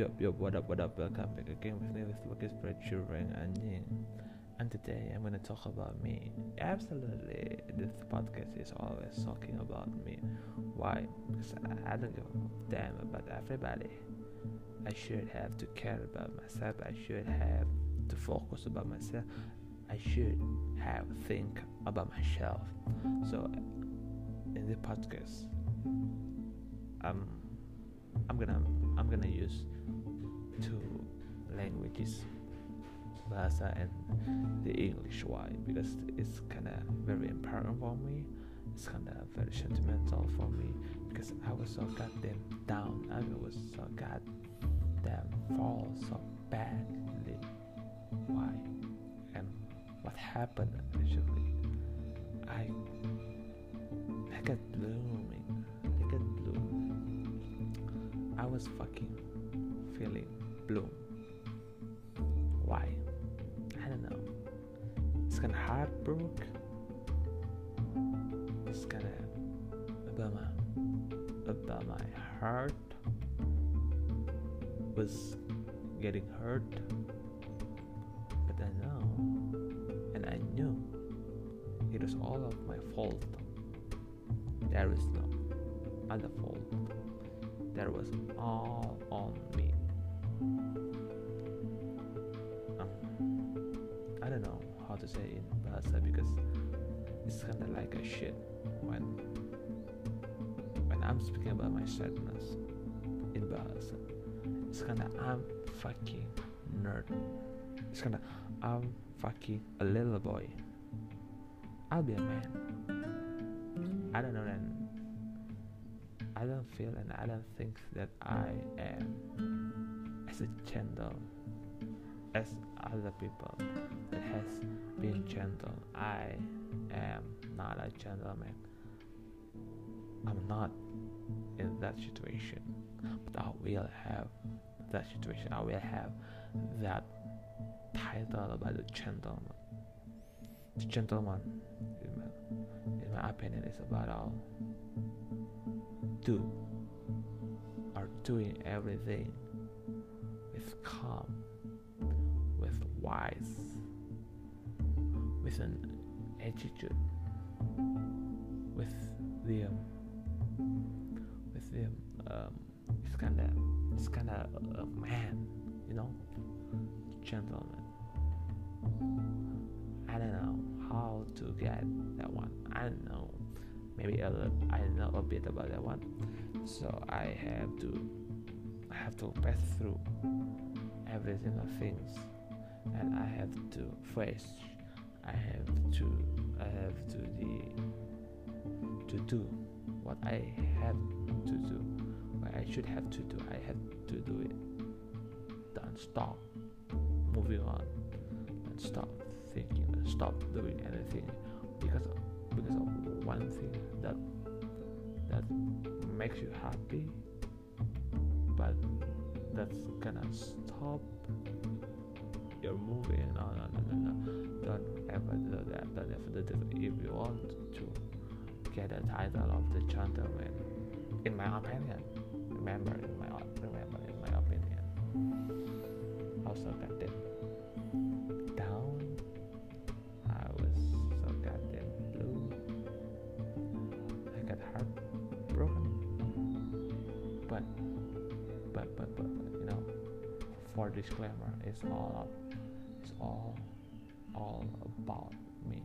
Yup, yup, what up, what up, welcome back again with me with Lucas Berjuring Anjing. And today I'm gonna talk about me. Absolutely, this podcast is always talking about me. Why? Because I don't give a damn about everybody. I should have to care about myself. I should have to focus about myself. I should have think about myself. So in the podcast, um, I'm gonna I'm gonna use two languages bahasa and the English why because it's kind of very important for me. It's kind of very sentimental for me because I was so goddamn down. I was so goddamn fall so badly. Why? And what happened actually? I I got blooming. I got bloom I was fucking feeling bloom. Why? I don't know. It's kind of heartbroken. It's kind of about my about my heart was getting hurt. But I know, and I knew it was all of my fault. There is no other fault. There was all on me. Um, I don't know how to say in Bahasa because it's kind of like a shit when when I'm speaking about my sadness in Bahasa. It's kind of I'm fucking nerd. It's kind of I'm fucking a little boy. I'll be a man. I don't know then. I don't feel and I don't think that I am a gentle as other people that has been gentle. I am not a gentleman. I'm not in that situation, but I will have that situation. I will have that title about the gentleman. The gentleman, in my, in my opinion, is about all do are doing everything calm, with wise, with an attitude, with the with the um, it's kind of it's kind of a man, you know, gentleman. I don't know how to get that one. I don't know maybe a little, I know a bit about that one so I have to I have to pass through every single things and I have to face. I have to I have to the to do what I have to do what I should have to do. I have to do it. Don't stop moving on. And stop thinking. And stop doing anything. Because of, because of one thing that that makes you happy but that's gonna stop your moving no no no no no. Don't ever do that. Don't ever do that if you want to get the title of the gentleman in my opinion remember in my remember in my opinion. Also got that disclaimer it's all it's all all about me.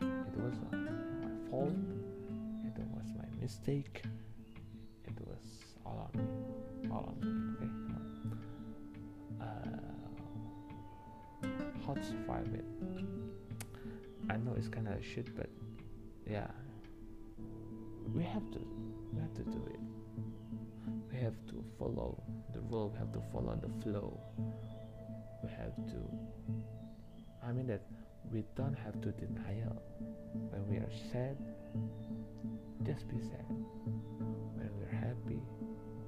It was uh, my fault. It was my mistake. It was all on me. All on me okay? Uh, how to survive it? I know it's kind of shit but yeah. We have to we have to do it follow the rule we have to follow the flow. We have to i mean that we don't have to denial when we are sad just be sad. When we're happy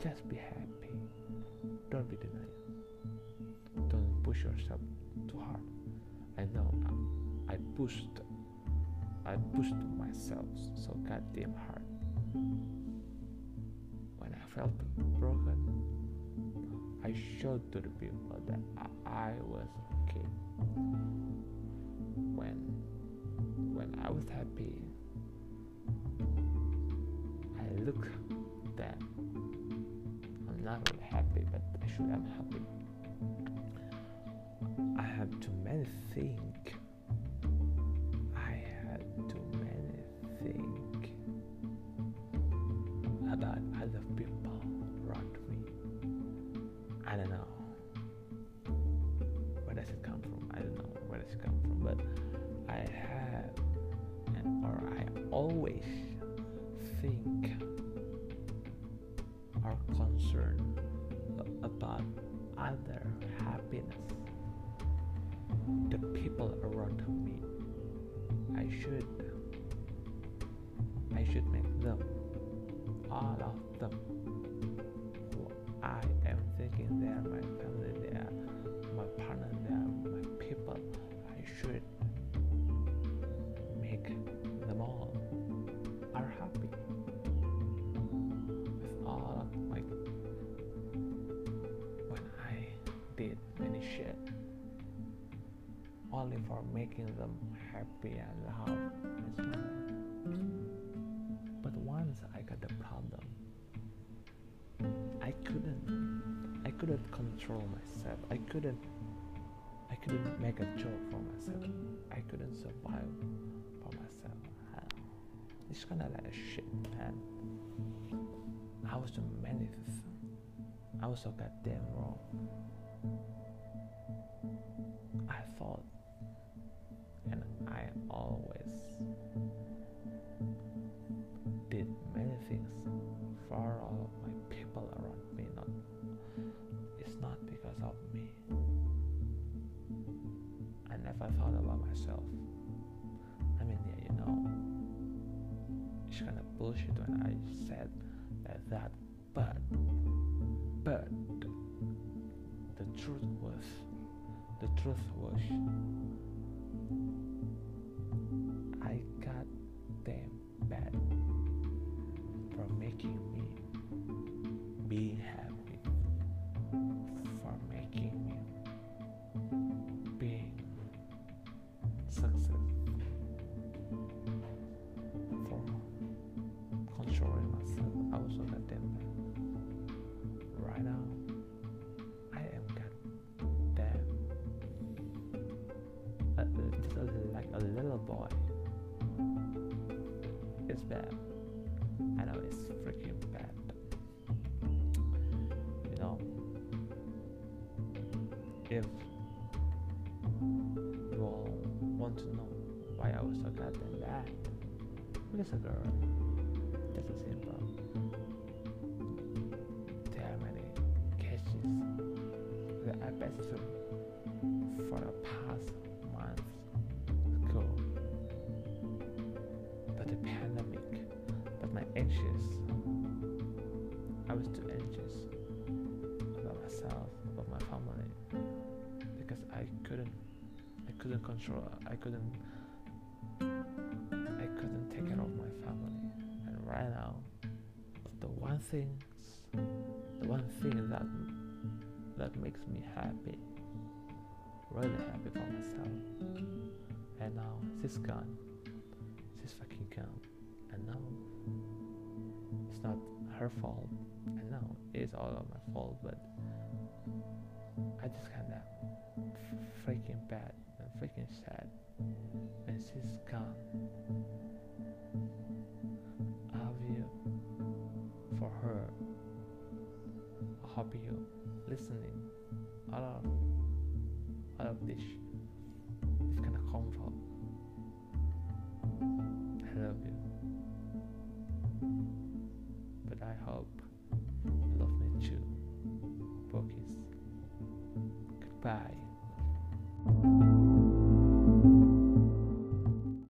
just be happy. Don't be denial don't push yourself too hard. I know i, I pushed i pushed myself so goddamn hard felt broken, I showed to the people that I, was okay. When when I was happy, I look that I'm not really happy, but actually I'm happy. I have too many things. Think or concerned about other happiness, the people around me. I should, I should make them, all of them, only for making them happy and laugh and smile. But once I got the problem, I couldn't I couldn't control myself. I couldn't I couldn't make a joke for myself. I couldn't survive for myself. It's kinda like a shit, man. I was doing many things. I was so goddamn wrong. Always did many things for all of my people around me. Not, it's not because of me. I never thought about myself. I mean, yeah, you know, it's kind of bullshit when I said that, that but, but, the truth was, the truth was, I got them bad for making me be happy, It's bad. I know it's freaking bad. You know, if you all want to know why I was so goddamn bad, a girl. Just a simple. There are many cases that I passed through for the past anxious, I was too anxious about myself, about my family, because I couldn't, I couldn't control, I couldn't, I couldn't take care of my family, and right now, the one thing, the one thing that that makes me happy, really happy for myself, and now she's gone, she's fucking gone, and now it's not her fault, and now it's all of my fault, but I just kinda freaking bad and freaking sad, and she's gone. I love you for her. I hope you listening all of all of this is kind of comfort. I hope you love me too. Focus. Goodbye.